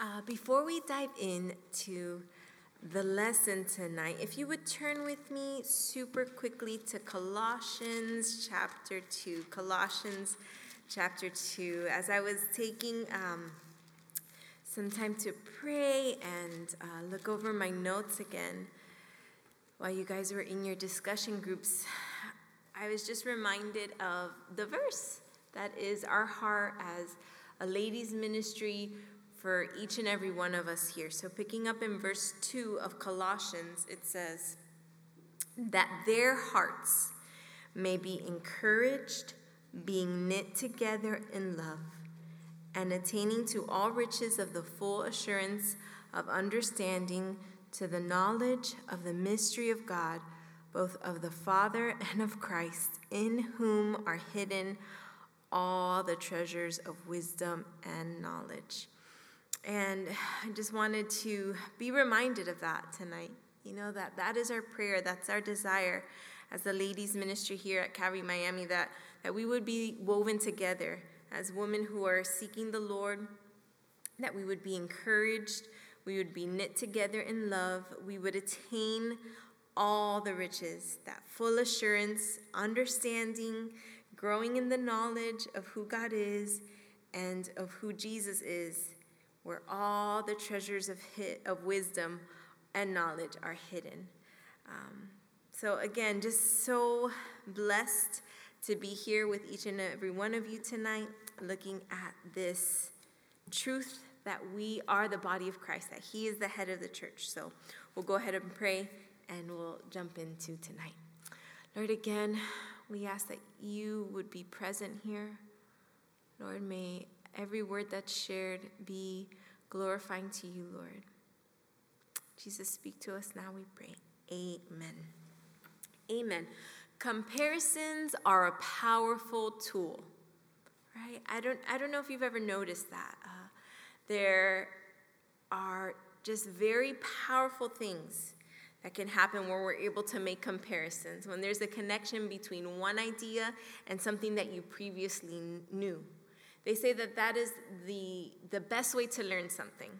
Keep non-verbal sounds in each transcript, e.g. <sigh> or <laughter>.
Uh, before we dive into the lesson tonight, if you would turn with me super quickly to Colossians chapter 2. Colossians chapter 2. As I was taking um, some time to pray and uh, look over my notes again while you guys were in your discussion groups, I was just reminded of the verse that is our heart as a ladies' ministry for each and every one of us here. So, picking up in verse 2 of Colossians, it says, That their hearts may be encouraged, being knit together in love, and attaining to all riches of the full assurance of understanding to the knowledge of the mystery of God, both of the Father and of Christ, in whom are hidden all the treasures of wisdom and knowledge. And I just wanted to be reminded of that tonight. You know, that that is our prayer, that's our desire as the ladies' ministry here at Calvary Miami, that, that we would be woven together as women who are seeking the Lord, that we would be encouraged, we would be knit together in love, we would attain all the riches, that full assurance, understanding, growing in the knowledge of who God is and of who Jesus is where all the treasures of, hit, of wisdom and knowledge are hidden. Um, so, again, just so blessed to be here with each and every one of you tonight, looking at this truth that we are the body of Christ, that He is the head of the church. So, we'll go ahead and pray and we'll jump into tonight. Lord, again, we ask that you would be present here. Lord, may every word that's shared be glorifying to you, Lord. Jesus, speak to us now, we pray. Amen. Amen. Comparisons are a powerful tool, right? I don't, I don't know if you've ever noticed that. Uh, there are just very powerful things that can happen where we're able to make comparisons, when there's a connection between one idea and something that you previously knew. They say that that is the, the best way to learn something.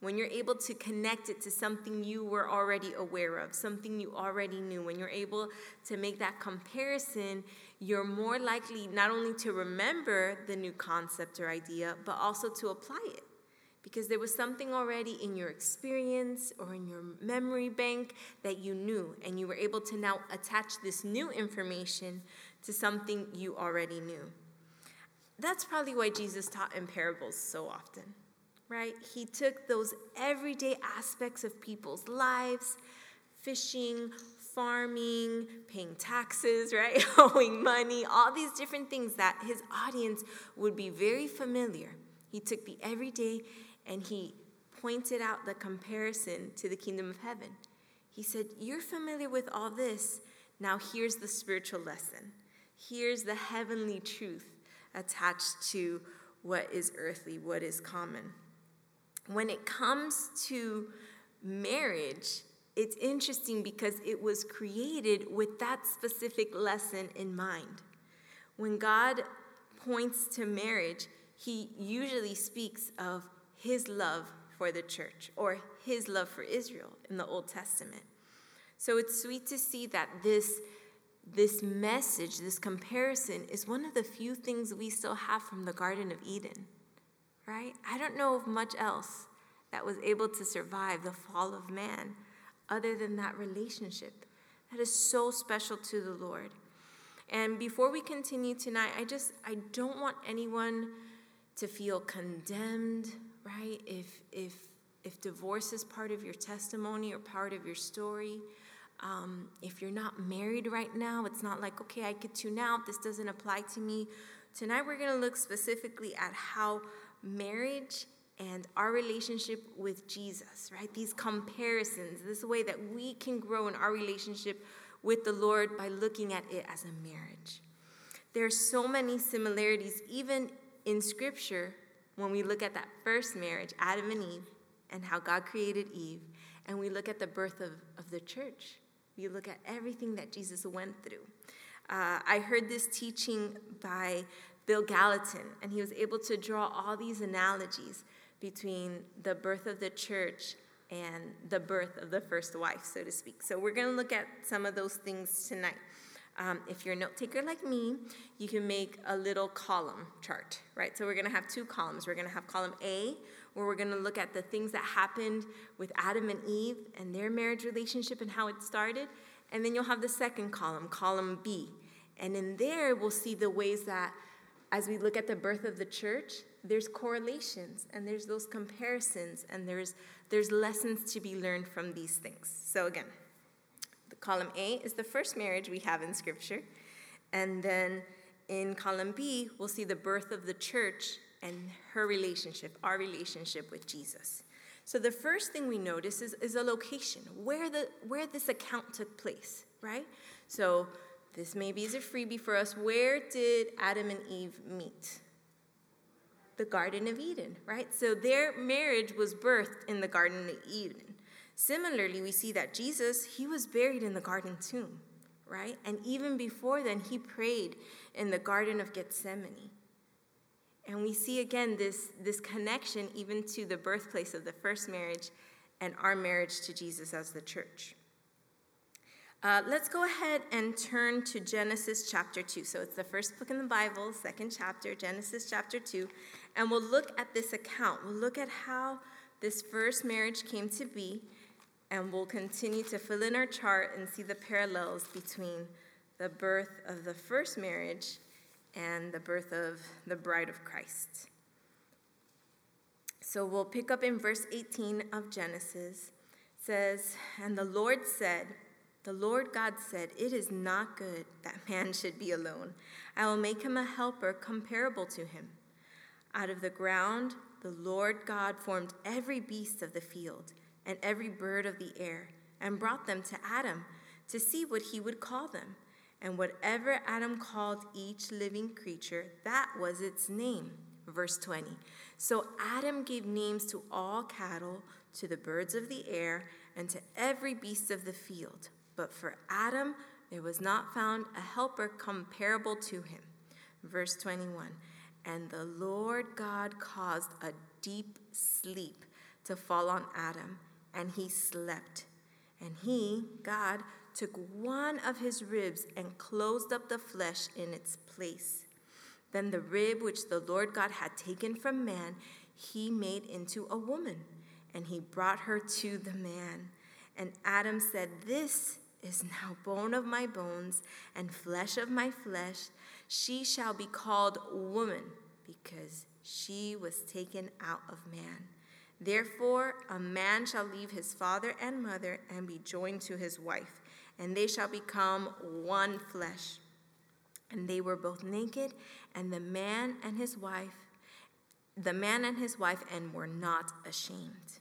When you're able to connect it to something you were already aware of, something you already knew, when you're able to make that comparison, you're more likely not only to remember the new concept or idea, but also to apply it. Because there was something already in your experience or in your memory bank that you knew, and you were able to now attach this new information to something you already knew. That's probably why Jesus taught in parables so often, right? He took those everyday aspects of people's lives fishing, farming, paying taxes, right? <laughs> Owing money, all these different things that his audience would be very familiar. He took the everyday and he pointed out the comparison to the kingdom of heaven. He said, You're familiar with all this. Now here's the spiritual lesson. Here's the heavenly truth attached to what is earthly, what is common. When it comes to marriage, it's interesting because it was created with that specific lesson in mind. When God points to marriage, he usually speaks of his love for the church or his love for Israel in the Old Testament. So it's sweet to see that this this message, this comparison, is one of the few things we still have from the Garden of Eden, right? I don't know of much else that was able to survive the fall of man other than that relationship. That is so special to the Lord. And before we continue tonight, I just I don't want anyone to feel condemned, right? If if if divorce is part of your testimony or part of your story, um, if you're not married right now, it's not like, okay, I could tune out, this doesn't apply to me. Tonight, we're going to look specifically at how marriage and our relationship with Jesus, right? These comparisons, this way that we can grow in our relationship with the Lord by looking at it as a marriage. There are so many similarities, even in Scripture, when we look at that first marriage, Adam and Eve, and how God created Eve, and we look at the birth of, of the church we look at everything that Jesus went through. Uh, I heard this teaching by Bill Gallatin, and he was able to draw all these analogies between the birth of the church and the birth of the first wife, so to speak. So we're going to look at some of those things tonight. Um, if you're a note taker like me, you can make a little column chart, right? So we're going to have two columns. We're going to have column A, where we're going to look at the things that happened with Adam and Eve and their marriage relationship and how it started. And then you'll have the second column, column B. And in there, we'll see the ways that as we look at the birth of the church, there's correlations and there's those comparisons and there's there's lessons to be learned from these things. So again, the column A is the first marriage we have in scripture. And then in column B, we'll see the birth of the church and her relationship, our relationship with Jesus. So the first thing we notice is, is a location, where, the, where this account took place, right? So this maybe is a freebie for us. Where did Adam and Eve meet? The Garden of Eden, right? So their marriage was birthed in the Garden of Eden. Similarly, we see that Jesus, he was buried in the garden tomb, right? And even before then, he prayed in the Garden of Gethsemane. And we see again this, this connection even to the birthplace of the first marriage and our marriage to Jesus as the church. Uh, let's go ahead and turn to Genesis chapter 2. So it's the first book in the Bible, second chapter, Genesis chapter 2. And we'll look at this account. We'll look at how this first marriage came to be. And we'll continue to fill in our chart and see the parallels between the birth of the first marriage and the birth of the bride of Christ. So we'll pick up in verse 18 of Genesis. It says, And the Lord said, The Lord God said, It is not good that man should be alone. I will make him a helper comparable to him. Out of the ground, the Lord God formed every beast of the field and every bird of the air and brought them to Adam to see what he would call them. And whatever Adam called each living creature, that was its name. Verse 20. So Adam gave names to all cattle, to the birds of the air, and to every beast of the field. But for Adam, there was not found a helper comparable to him. Verse 21. And the Lord God caused a deep sleep to fall on Adam, and he slept. And he, God, took one of his ribs and closed up the flesh in its place. Then the rib which the Lord God had taken from man, he made into a woman, and he brought her to the man. And Adam said, This is now bone of my bones and flesh of my flesh. She shall be called woman, because she was taken out of man. Therefore, a man shall leave his father and mother and be joined to his wife and they shall become one flesh. And they were both naked, and the man and his wife, the man and his wife, and were not ashamed.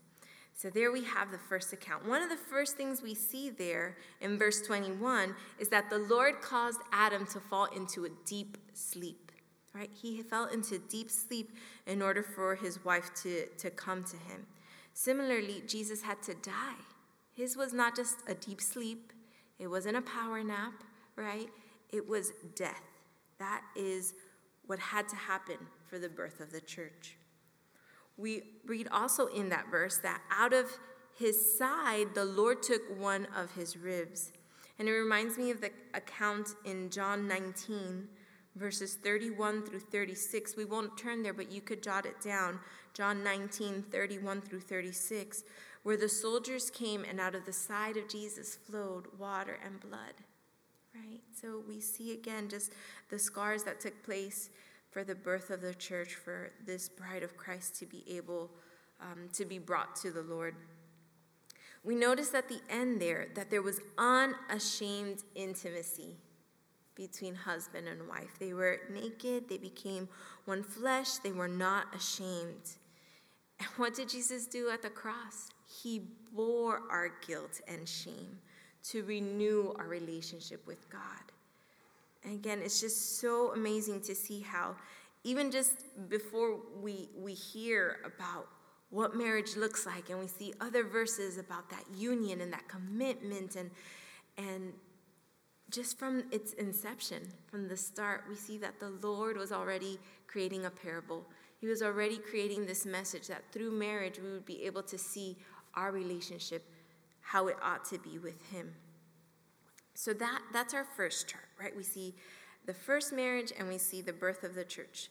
So there we have the first account. One of the first things we see there in verse 21 is that the Lord caused Adam to fall into a deep sleep. Right? He fell into deep sleep in order for his wife to, to come to him. Similarly, Jesus had to die. His was not just a deep sleep, it wasn't a power nap, right? It was death. That is what had to happen for the birth of the church. We read also in that verse that out of his side, the Lord took one of his ribs. And it reminds me of the account in John 19, verses 31 through 36. We won't turn there, but you could jot it down. John 19, 31 through 36, where the soldiers came and out of the side of Jesus flowed water and blood. Right? So we see again just the scars that took place for the birth of the church, for this bride of Christ to be able um, to be brought to the Lord. We notice at the end there that there was unashamed intimacy between husband and wife. They were naked, they became one flesh, they were not ashamed. And <laughs> what did Jesus do at the cross? He bore our guilt and shame to renew our relationship with God. And again, it's just so amazing to see how, even just before we, we hear about what marriage looks like, and we see other verses about that union and that commitment, and, and just from its inception, from the start, we see that the Lord was already creating a parable. He was already creating this message that through marriage we would be able to see our relationship how it ought to be with Him. So that, that's our first chart, right? We see the first marriage and we see the birth of the church.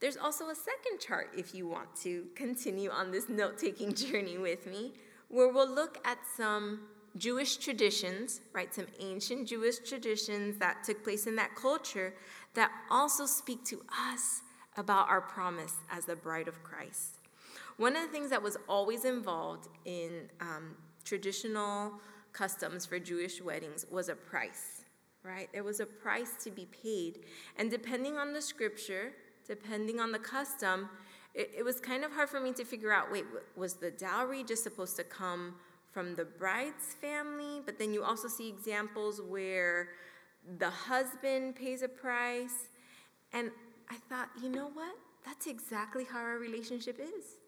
There's also a second chart if you want to continue on this note taking <laughs> journey with me, where we'll look at some Jewish traditions, right? Some ancient Jewish traditions that took place in that culture that also speak to us about our promise as the bride of Christ. One of the things that was always involved in um, traditional customs for Jewish weddings was a price, right? There was a price to be paid. And depending on the scripture, depending on the custom, it, it was kind of hard for me to figure out wait, was the dowry just supposed to come from the bride's family? But then you also see examples where the husband pays a price. And I thought, you know what? That's exactly how our relationship is.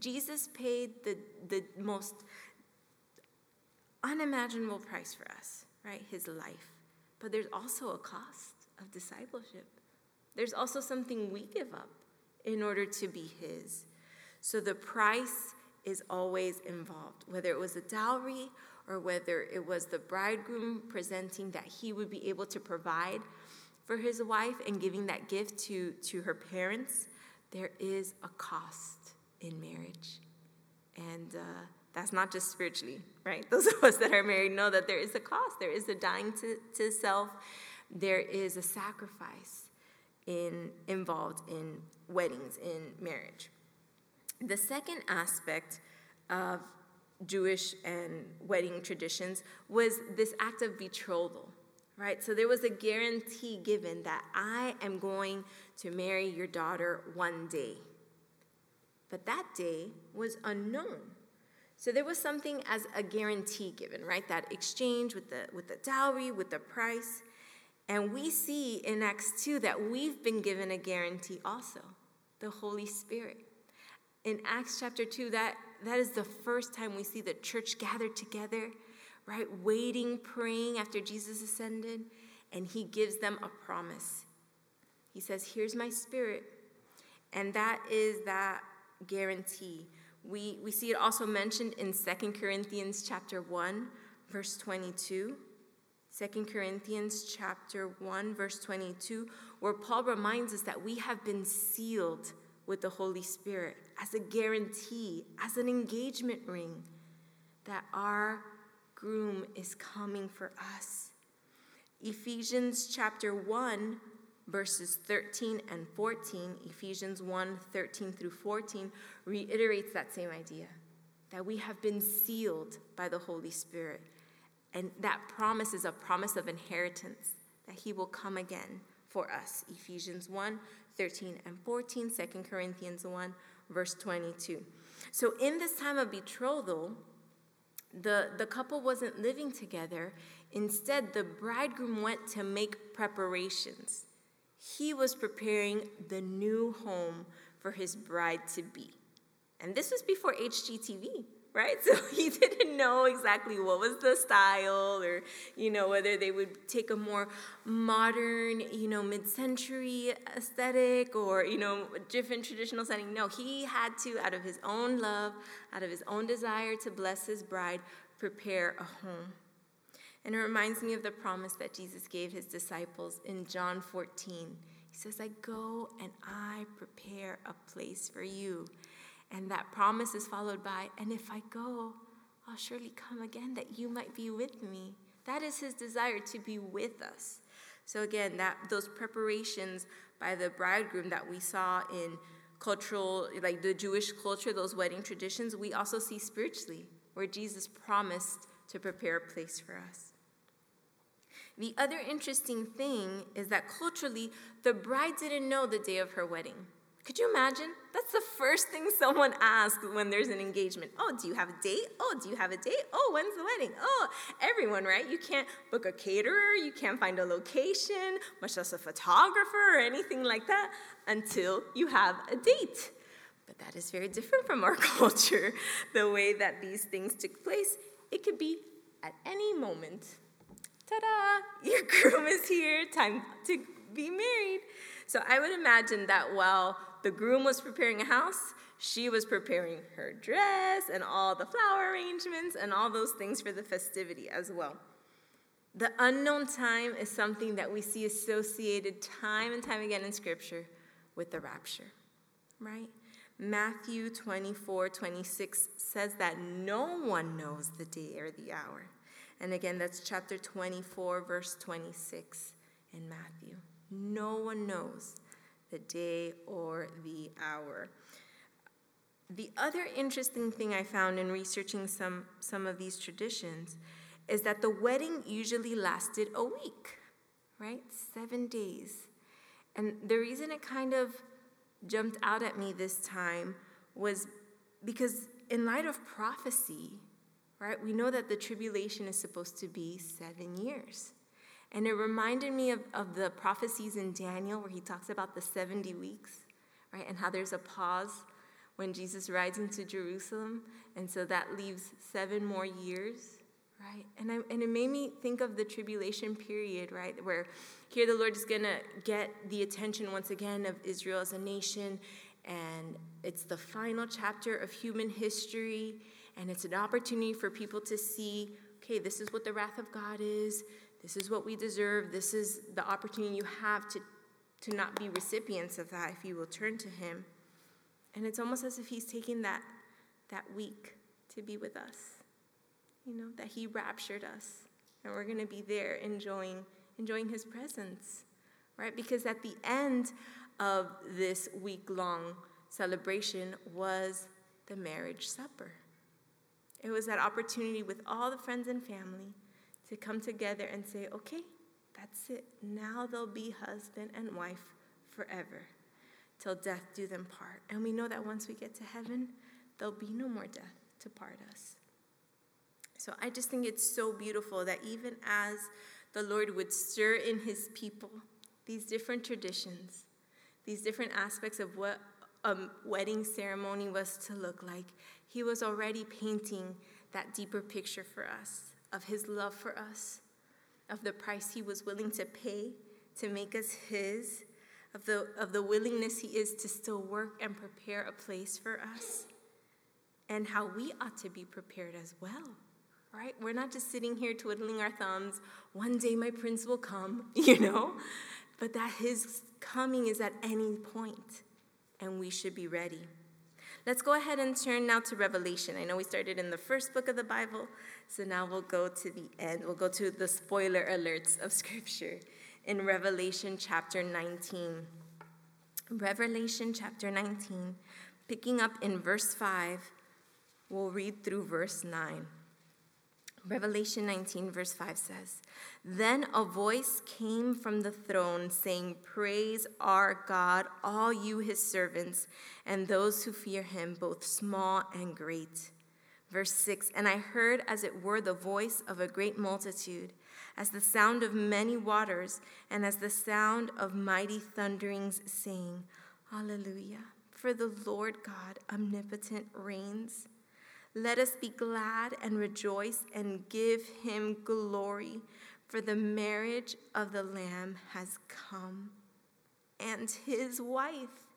Jesus paid the, the most unimaginable price for us, right? His life. But there's also a cost of discipleship. There's also something we give up in order to be His. So the price is always involved, whether it was a dowry or whether it was the bridegroom presenting that he would be able to provide for his wife and giving that gift to, to her parents. There is a cost in marriage. And uh, that's not just spiritually, right? <laughs> Those of us that are married know that there is a cost. There is a dying to, to self. There is a sacrifice in, involved in weddings, in marriage. The second aspect of Jewish and wedding traditions was this act of betrothal, right? So there was a guarantee given that I am going to marry your daughter one day. But that day was unknown. So there was something as a guarantee given, right? That exchange with the with the dowry, with the price. And we see in Acts 2 that we've been given a guarantee also, the Holy Spirit. In Acts chapter 2, that, that is the first time we see the church gathered together, right? Waiting, praying after Jesus ascended, and he gives them a promise. He says, Here's my spirit. And that is that guarantee. We, we see it also mentioned in Second Corinthians chapter 1, verse 22. 2 Corinthians chapter 1 verse 22 where Paul reminds us that we have been sealed with the Holy Spirit as a guarantee, as an engagement ring that our groom is coming for us. Ephesians chapter 1 verses 13 and 14, Ephesians 1 13 through 14, reiterates that same idea that we have been sealed by the Holy Spirit and that promise is a promise of inheritance, that he will come again for us. Ephesians 1 13 and 14, 2 Corinthians 1, verse 22. So, in this time of betrothal, the, the couple wasn't living together. Instead, the bridegroom went to make preparations. He was preparing the new home for his bride to be. And this was before HGTV right? <laughs> So he didn't know exactly what was the style or, you know, whether they would take a more modern, you know, mid century aesthetic or, you know, different traditional setting. No, he had to, out of his own love, out of his own desire to bless his bride, prepare a home. And it reminds me of the promise that Jesus gave his disciples in John 14. He says, I go and I prepare a place for you. And that promise is followed by, and if I go, I'll surely come again that you might be with me. That is his desire to be with us. So again, that those preparations by the bridegroom that we saw in cultural, like the Jewish culture, those wedding traditions, we also see spiritually, where Jesus promised to prepare a place for us. The other interesting thing is that culturally, the bride didn't know the day of her wedding. Could you imagine? That's the first thing someone asks when there's an engagement. Oh, do you have a date? Oh, do you have a date? Oh, when's the wedding? Oh, everyone, right? You can't book a caterer, you can't find a location, much less a photographer or anything like that until you have a date. But that is very different from our <laughs> culture. The way that these things took place, it could be at any moment. Ta da! Your groom is here, time to be married. So I would imagine that while the groom was preparing a house, she was preparing her dress and all the flower arrangements and all those things for the festivity as well. The unknown time is something that we see associated time and time again in Scripture with the rapture, right? Matthew 24, 26 says that no one knows the day or the hour. And again, that's chapter 24, verse 26 in Matthew. No one knows the day or the hour. The other interesting thing I found in researching some, some of these traditions is that the wedding usually lasted a week, right? Seven days. And the reason it kind of jumped out at me this time was because, in light of prophecy, right, we know that the tribulation is supposed to be seven years. And it reminded me of, of the prophecies in Daniel where he talks about the 70 weeks, right, and how there's a pause when Jesus rides into Jerusalem. And so that leaves seven more years, right? And, I, and it made me think of the tribulation period, right? Where here the Lord is going to get the attention once again of Israel as a nation. And it's the final chapter of human history. And it's an opportunity for people to see okay, this is what the wrath of God is. This is what we deserve. This is the opportunity you have to, to not be recipients of that if you will turn to Him. And it's almost as if He's taking that, that week to be with us. You know, that He raptured us. And we're going to be there enjoying, enjoying His presence, right? Because at the end of this week long celebration was the marriage supper. It was that opportunity with all the friends and family to come together and say, okay, that's it. Now they'll be husband and wife forever till death do them part. And we know that once we get to heaven, there'll be no more death to part us. So I just think it's so beautiful that even as the Lord would stir in his people these different traditions, these different aspects of what a wedding ceremony was to look like, he was already painting that deeper picture for us of his love for us, of the price he was willing to pay to make us his, of the, of the willingness he is to still work and prepare a place for us, and how we ought to be prepared as well. Right? We're not just sitting here twiddling our thumbs, one day my prince will come, <laughs> you know, but that his coming is at any point, and we should be ready. Let's go ahead and turn now to Revelation. I know we started in the first book of the Bible, so now we'll go to the end. We'll go to the spoiler alerts of Scripture in Revelation chapter 19. Revelation chapter 19, picking up in verse 5, we'll read through verse 9. Revelation 19, verse 5 says, Then a voice came from the throne saying, Praise our God, all you his servants, and those who fear him, both small and great. Verse 6 And I heard as it were the voice of a great multitude, as the sound of many waters, and as the sound of mighty thunderings, saying, Hallelujah, for the Lord God omnipotent reigns. Let us be glad and rejoice and give him glory, for the marriage of the Lamb has come, and his wife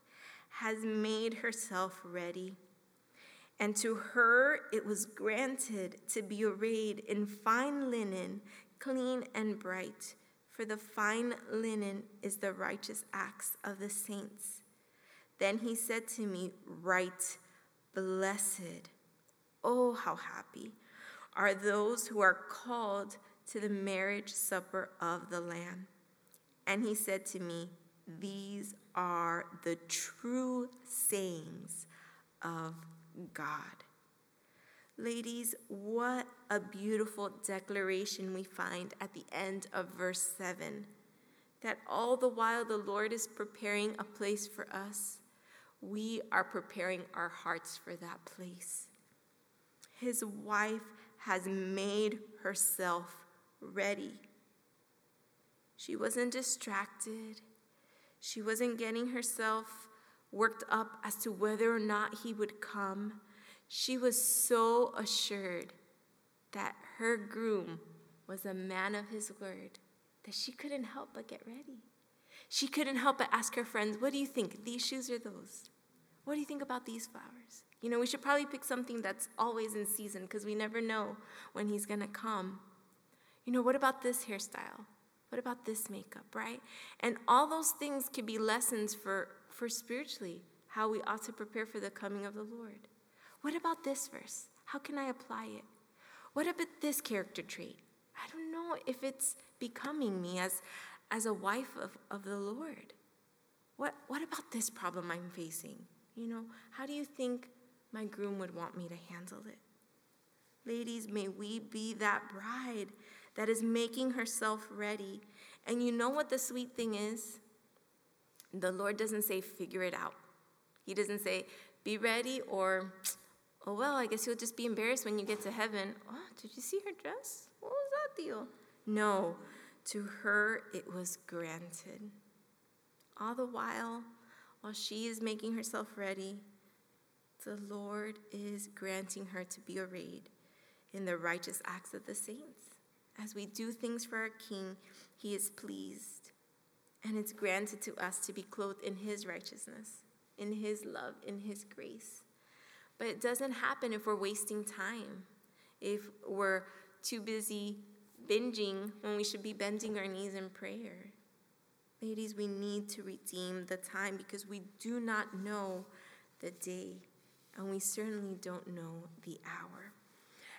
has made herself ready. And to her it was granted to be arrayed in fine linen, clean and bright, for the fine linen is the righteous acts of the saints. Then he said to me, Write, blessed, oh, how happy are those who are called to the marriage supper of the Lamb. And he said to me, These are the true sayings of God. Ladies, what a beautiful declaration we find at the end of verse 7 that all the while the Lord is preparing a place for us, we are preparing our hearts for that place. His wife has made herself ready. She wasn't distracted. She wasn't getting herself worked up as to whether or not he would come, she was so assured that her groom was a man of his word that she couldn't help but get ready. She couldn't help but ask her friends, What do you think? These shoes or those? What do you think about these flowers? You know, we should probably pick something that's always in season because we never know when he's going to come. You know, what about this hairstyle? What about this makeup, right? And all those things could be lessons for, for spiritually, how we ought to prepare for the coming of the Lord. What about this verse? How can I apply it? What about this character trait? I don't know if it's becoming me as, as a wife of, of the Lord. What, what about this problem I'm facing? You know, how do you think my groom would want me to handle it? Ladies, may we be that bride that is making herself ready. And you know what the sweet thing is? The Lord doesn't say, figure it out. He doesn't say, be ready, or, oh, well, I guess you'll just be embarrassed when you get to heaven. Oh, did you see her dress? What was that deal? No, to her it was granted. All the while, while she is making herself ready, the Lord is granting her to be arrayed in the righteous acts of the saints. As we do things for our King, he is pleased. And it's granted to us to be clothed in his righteousness, in his love, in his grace. But it doesn't happen if we're wasting time, if we're too busy binging when we should be bending our knees in prayer. Ladies, we need to redeem the time because we do not know the day, and we certainly don't know the hour.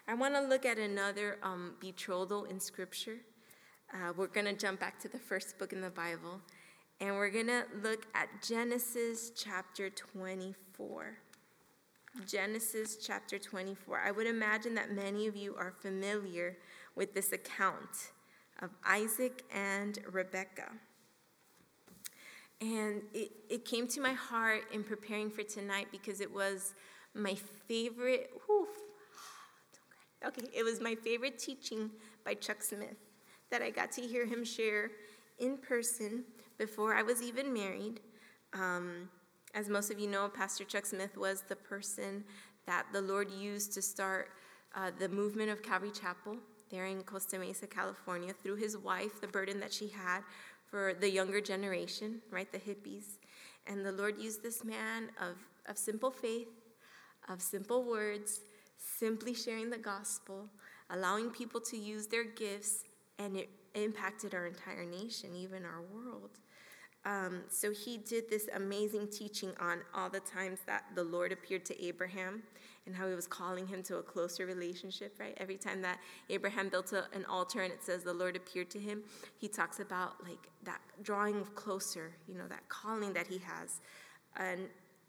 I want to look at another um, betrothal in Scripture. Uh, we're going to jump back to the first book in the Bible, and we're going to look at Genesis chapter 24. Genesis chapter 24. I would imagine that many of you are familiar with this account of Isaac and Rebekah. And it, it came to my heart in preparing for tonight because it was my favorite. Whew, Okay, it was my favorite teaching by Chuck Smith that I got to hear him share in person before I was even married. Um, as most of you know, Pastor Chuck Smith was the person that the Lord used to start uh, the movement of Calvary Chapel there in Costa Mesa, California, through his wife, the burden that she had for the younger generation, right, the hippies. And the Lord used this man of, of simple faith, of simple words, simply sharing the gospel, allowing people to use their gifts, and it impacted our entire nation, even our world. Um, so he did this amazing teaching on all the times that the Lord appeared to Abraham and how he was calling him to a closer relationship, right? Every time that Abraham built a, an altar and it says the Lord appeared to him, he talks about like that drawing closer, you know, that calling that he has. And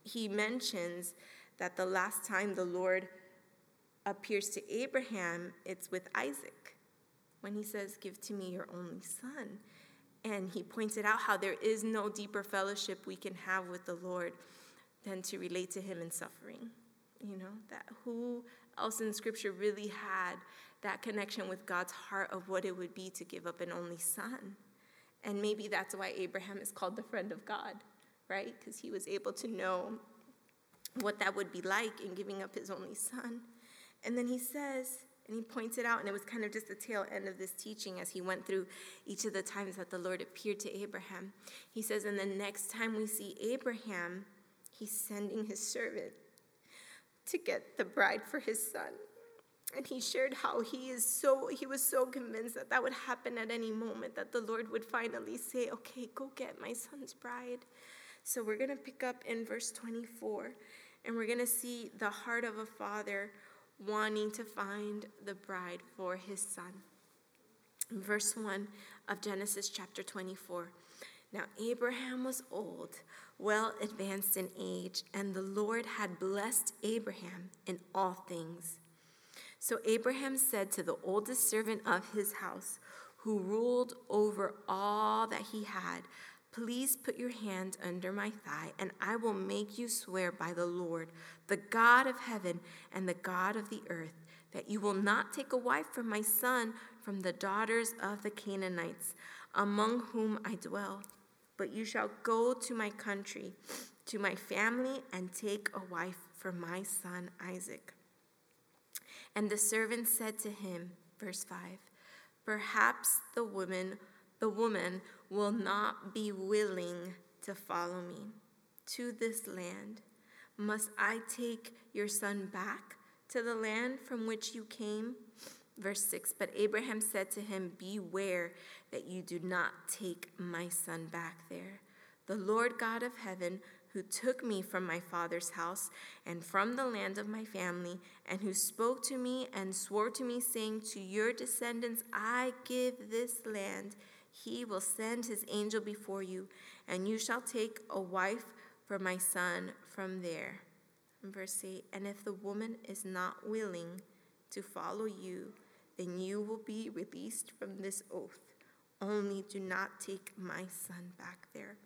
he mentions that the last time the Lord appears to Abraham, it's with Isaac when he says, Give to me your only son. And he pointed out how there is no deeper fellowship we can have with the Lord than to relate to him in suffering. You know, that who else in scripture really had that connection with God's heart of what it would be to give up an only son? And maybe that's why Abraham is called the friend of God, right? Because he was able to know what that would be like in giving up his only son. And then he says, and he points it out, and it was kind of just the tail end of this teaching as he went through each of the times that the Lord appeared to Abraham. He says, and the next time we see Abraham, he's sending his servant to get the bride for his son. And he shared how he is so he was so convinced that that would happen at any moment that the Lord would finally say, "Okay, go get my son's bride." So we're going to pick up in verse 24 and we're going to see the heart of a father wanting to find the bride for his son. Verse 1 of Genesis chapter 24. Now, Abraham was old, well advanced in age, and the Lord had blessed Abraham in all things. So Abraham said to the oldest servant of his house, who ruled over all that he had, Please put your hand under my thigh, and I will make you swear by the Lord, the God of heaven and the God of the earth, that you will not take a wife for my son from the daughters of the Canaanites, among whom I dwell. But you shall go to my country, to my family, and take a wife for my son Isaac. And the servant said to him, verse 5, Perhaps the woman, the woman will not be willing to follow me to this land? Must I take your son back to the land from which you came? Verse 6 But Abraham said to him, Beware that you do not take my son back there. The Lord God of heaven, who took me from my father's house and from the land of my family, and who spoke to me and swore to me, saying, To your descendants I give this land, he will send his angel before you, and you shall take a wife for my son from there. Verse 8 And if the woman is not willing to follow you, then you will be released from this oath. Only do not take my son back there.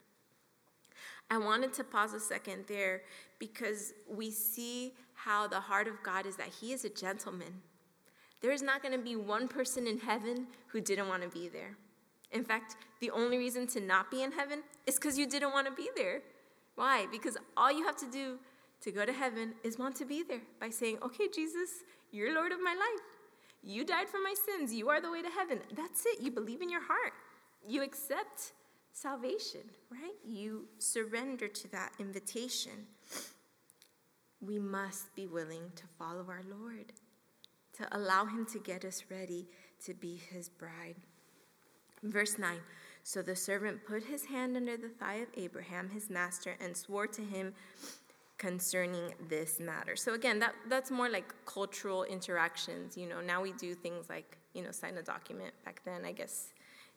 I wanted to pause a second there because we see how the heart of God is that He is a gentleman. There is not going to be one person in heaven who didn't want to be there. In fact, the only reason to not be in heaven is because you didn't want to be there. Why? Because all you have to do to go to heaven is want to be there by saying, Okay, Jesus, you're Lord of my life. You died for my sins. You are the way to heaven. That's it. You believe in your heart. You accept salvation, right? You surrender to that invitation. We must be willing to follow our Lord, to allow Him to get us ready to be His bride. Verse 9 So the servant put his hand under the thigh of Abraham, his master, and swore to him concerning this matter. So again, that, that's more like cultural interactions. You know, now we do things like, you know, sign a document. Back then, I guess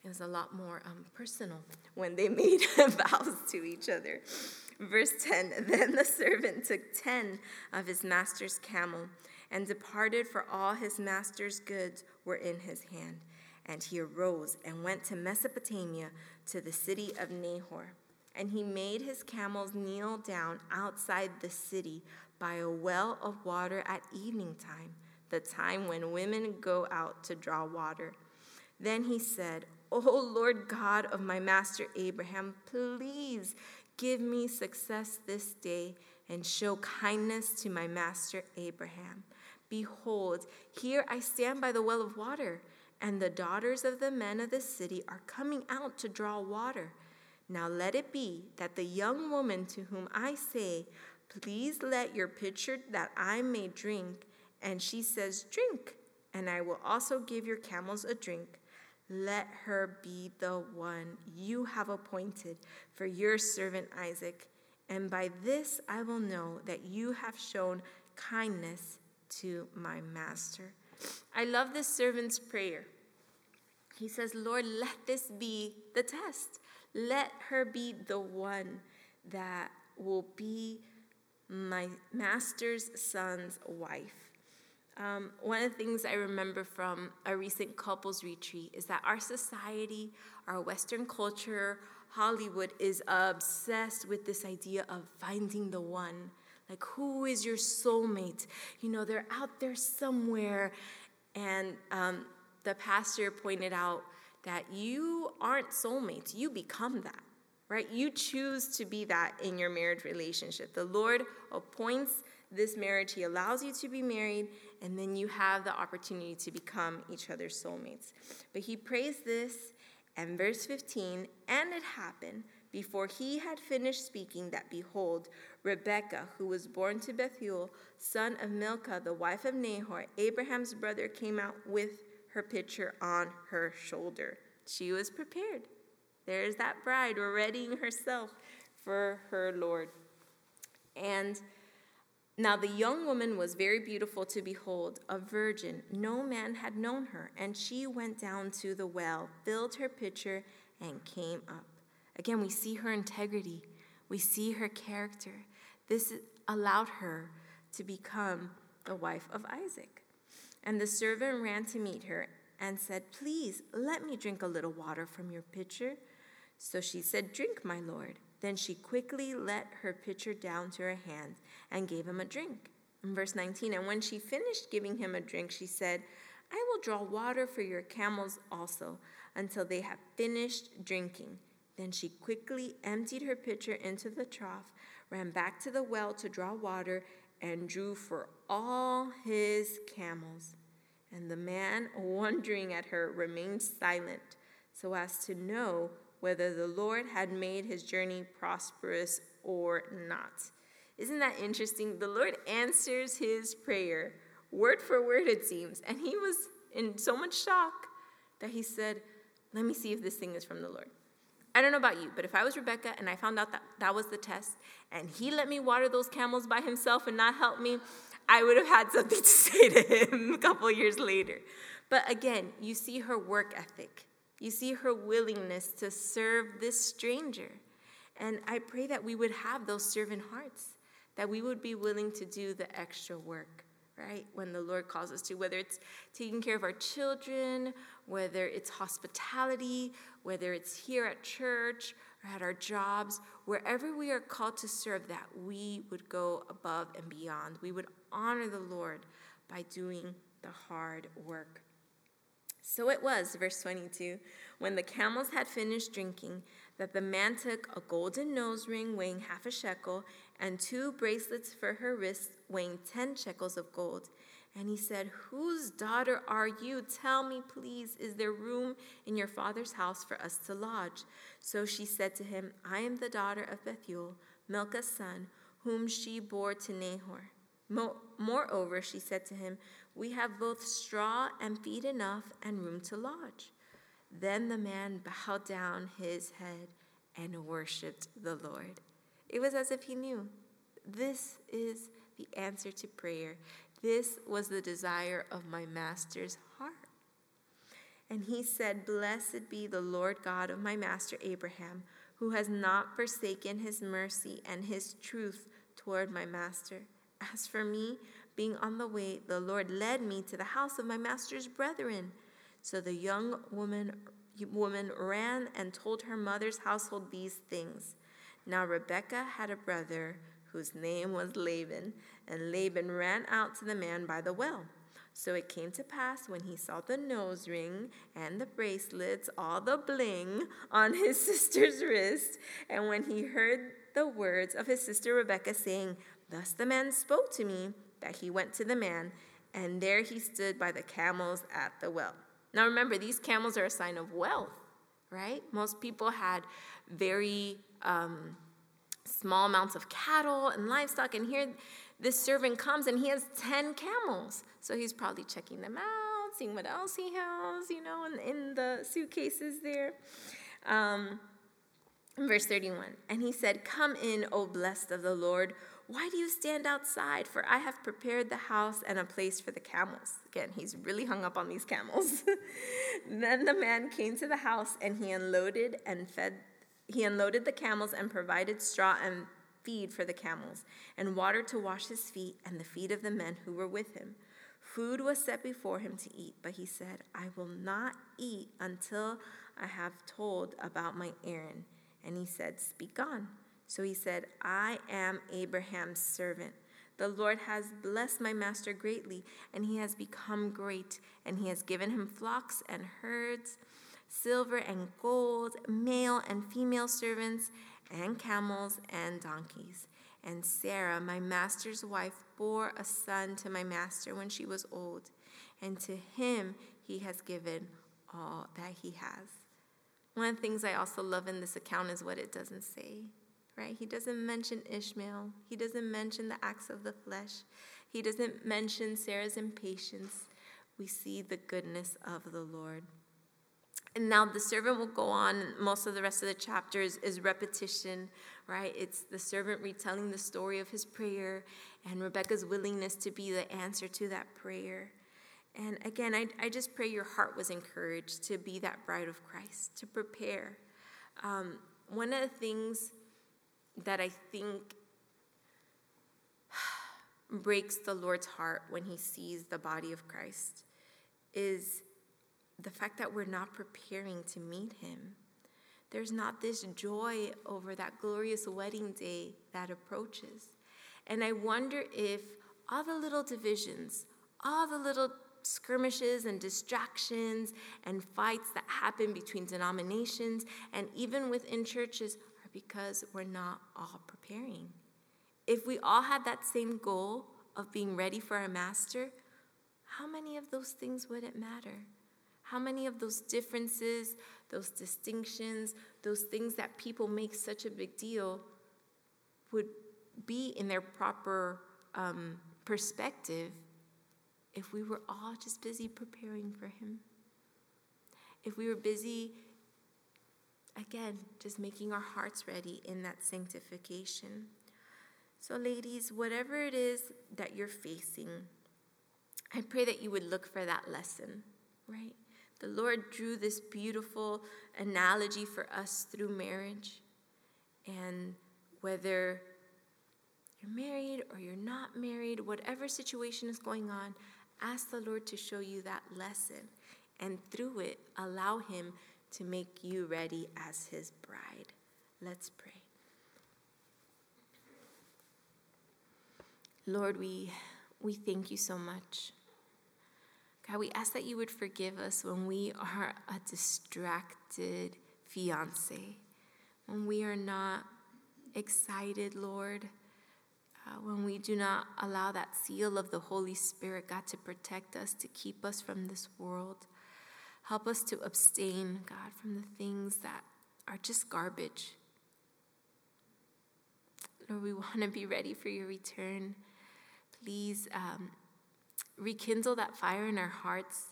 it was a lot more um, personal when they <laughs> made <laughs> vows to each other. Verse 10 <laughs> Then the servant took 10 of his master's camel and departed, for all his master's goods were in his hand. And he arose and went to Mesopotamia to the city of Nahor. And he made his camels kneel down outside the city by a well of water at evening time, the time when women go out to draw water. Then he said, O Lord God of my master Abraham, please give me success this day and show kindness to my master Abraham. Behold, here I stand by the well of water, and the daughters of the men of the city are coming out to draw water. Now let it be that the young woman to whom I say, Please let your pitcher that I may drink, and she says, Drink, and I will also give your camels a drink. Let her be the one you have appointed for your servant Isaac, and by this I will know that you have shown kindness to my master. I love this servant's prayer. He says, Lord, let this be the test. Let her be the one that will be my master's son's wife. Um, one of the things I remember from a recent couples retreat is that our society, our Western culture, Hollywood is obsessed with this idea of finding the one. Like, who is your soulmate? You know, they're out there somewhere. And um, the pastor pointed out that you aren't soulmates, you become that, right? You choose to be that in your marriage relationship. The Lord appoints this marriage, He allows you to be married, and then you have the opportunity to become each other's soulmates. But He prays this, and verse 15, and it happened before he had finished speaking that behold, Rebekah, who was born to Bethuel, son of Milcah, the wife of Nahor, Abraham's brother, came out with her pitcher on her shoulder. She was prepared. There's that bride readying herself for her Lord. And now the young woman was very beautiful to behold, a virgin. No man had known her. And she went down to the well, filled her pitcher, and came up. Again, we see her integrity, we see her character. This allowed her to become the wife of Isaac. And the servant ran to meet her and said, Please let me drink a little water from your pitcher. So she said, Drink, my lord. Then she quickly let her pitcher down to her hand and gave him a drink. In verse 19, and when she finished giving him a drink, she said, I will draw water for your camels also until they have finished drinking. Then she quickly emptied her pitcher into the trough, ran back to the well to draw water, and drew for all his camels. And the man, <laughs> wondering at her, remained silent so as to know whether the Lord had made his journey prosperous or not. Isn't that interesting? The Lord answers his prayer, word for word, it seems. And he was in so much shock that he said, Let me see if this thing is from the Lord. I don't know about you, but if I was Rebecca and I found out that that was the test and he let me water those camels by himself and not help me, I would have had something <laughs> to say to him a couple years later. But again, you see her work ethic. You see her willingness to serve this stranger. And I pray that we would have those servant hearts, that we would be willing to do the extra work, right? When the Lord calls us to, whether it's taking care of our children, whether it's hospitality, whether it's here at church or at our jobs, wherever we are called to serve, that we would go above and beyond. We would honor the Lord by doing the hard work. So it was, verse 22, when the camels had finished drinking, that the man took a golden nose ring weighing half a shekel and two bracelets for her wrists weighing 10 shekels of gold. And he said, Whose daughter are you? Tell me, please, is there room in your father's house for us to lodge? So she said to him, I am the daughter of Bethuel, Milcah's son, whom she bore to Nahor. Moreover, she said to him, We have both straw and feed enough and room to lodge. Then the man bowed down his head and worshiped the Lord. It was as if he knew this is the answer to prayer. This was the desire of my master's heart. And he said, Blessed be the Lord God of my master Abraham, who has not forsaken his mercy and his truth toward my master. As for me, being on the way, the Lord led me to the house of my master's brethren. So the young woman, woman ran and told her mother's household these things. Now Rebekah had a brother whose name was Laban, and Laban ran out to the man by the well. So it came to pass when he saw the nose ring and the bracelets, all the bling on his <laughs> sister's wrist, and when he heard the words of his sister Rebekah saying, Thus the man spoke to me, that he went to the man, and there he stood by the camels at the well. Now remember, these camels are a sign of wealth, right? Most people had very um, small amounts of cattle and livestock, and here this servant comes and he has 10 camels. So he's probably checking them out, seeing what else he has, you know, in, in the suitcases there. Um, verse 31 And he said, Come in, O blessed of the Lord. Why do you stand outside? For I have prepared the house and a place for the camels. Again, he's really hung up on these camels. <laughs> then the man came to the house and he unloaded and fed he unloaded the camels and provided straw and feed for the camels, and water to wash his feet and the feet of the men who were with him. Food was set before him to eat, but he said, I will not eat until I have told about my errand. And he said, Speak on. So he said, I am Abraham's servant. The Lord has blessed my master greatly, and he has become great, and he has given him flocks and herds, silver and gold, male and female servants, and camels and donkeys. And Sarah, my master's wife, bore a son to my master when she was old, and to him he has given all that he has. One of the things I also love in this account is what it doesn't say right? He doesn't mention Ishmael. He doesn't mention the acts of the flesh. He doesn't mention Sarah's impatience. We see the goodness of the Lord. And now the servant will go on. Most of the rest of the chapters is repetition, right? It's the servant retelling the story of his prayer and Rebecca's willingness to be the answer to that prayer. And again, I, I just pray your heart was encouraged to be that bride of Christ, to prepare. Um, one of the things that I think <sighs> breaks the Lord's heart when he sees the body of Christ is the fact that we're not preparing to meet him. There's not this joy over that glorious wedding day that approaches. And I wonder if all the little divisions, all the little skirmishes and distractions and fights that happen between denominations and even within churches are because we're not all preparing. If we all had that same goal of being ready for our master, how many of those things would it matter? How many of those differences, those distinctions, those things that people make such a big deal would be in their proper um, perspective if we were all just busy preparing for Him. If we were busy, again, just making our hearts ready in that sanctification. So, ladies, whatever it is that you're facing, I pray that you would look for that lesson, right? The Lord drew this beautiful analogy for us through marriage. And whether you're married or you're not married, whatever situation is going on, ask the Lord to show you that lesson. And through it, allow Him to make you ready as His bride. Let's pray. Lord, we, we thank you so much. God, we ask that you would forgive us when we are a distracted fiance, when we are not excited, Lord, uh, when we do not allow that seal of the Holy Spirit, God, to protect us, to keep us from this world. Help us to abstain, God, from the things that are just garbage. Lord, we <laughs> want to be ready for your return. Please um, rekindle that fire in our hearts,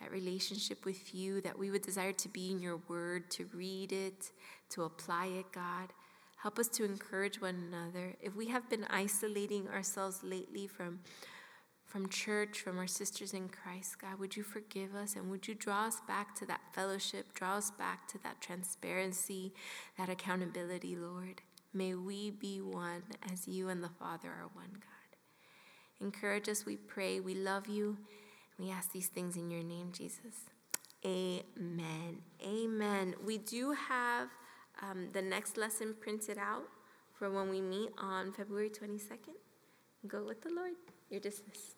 that relationship with you, that we would desire to be in your word, to read it, to apply it, God. Help us to encourage one another. If we have been isolating ourselves lately from, from church, from our sisters in Christ, God, would you forgive us and would you draw us back to that fellowship, draw us back to that transparency, that accountability, Lord? May we be one as you and the Father are one, God. Encourage us, we pray. We love you. We ask these things in your name, Jesus. Amen. Amen. We do have um, the next lesson printed out for when we meet on February 22nd. Go with the Lord. You're dismissed.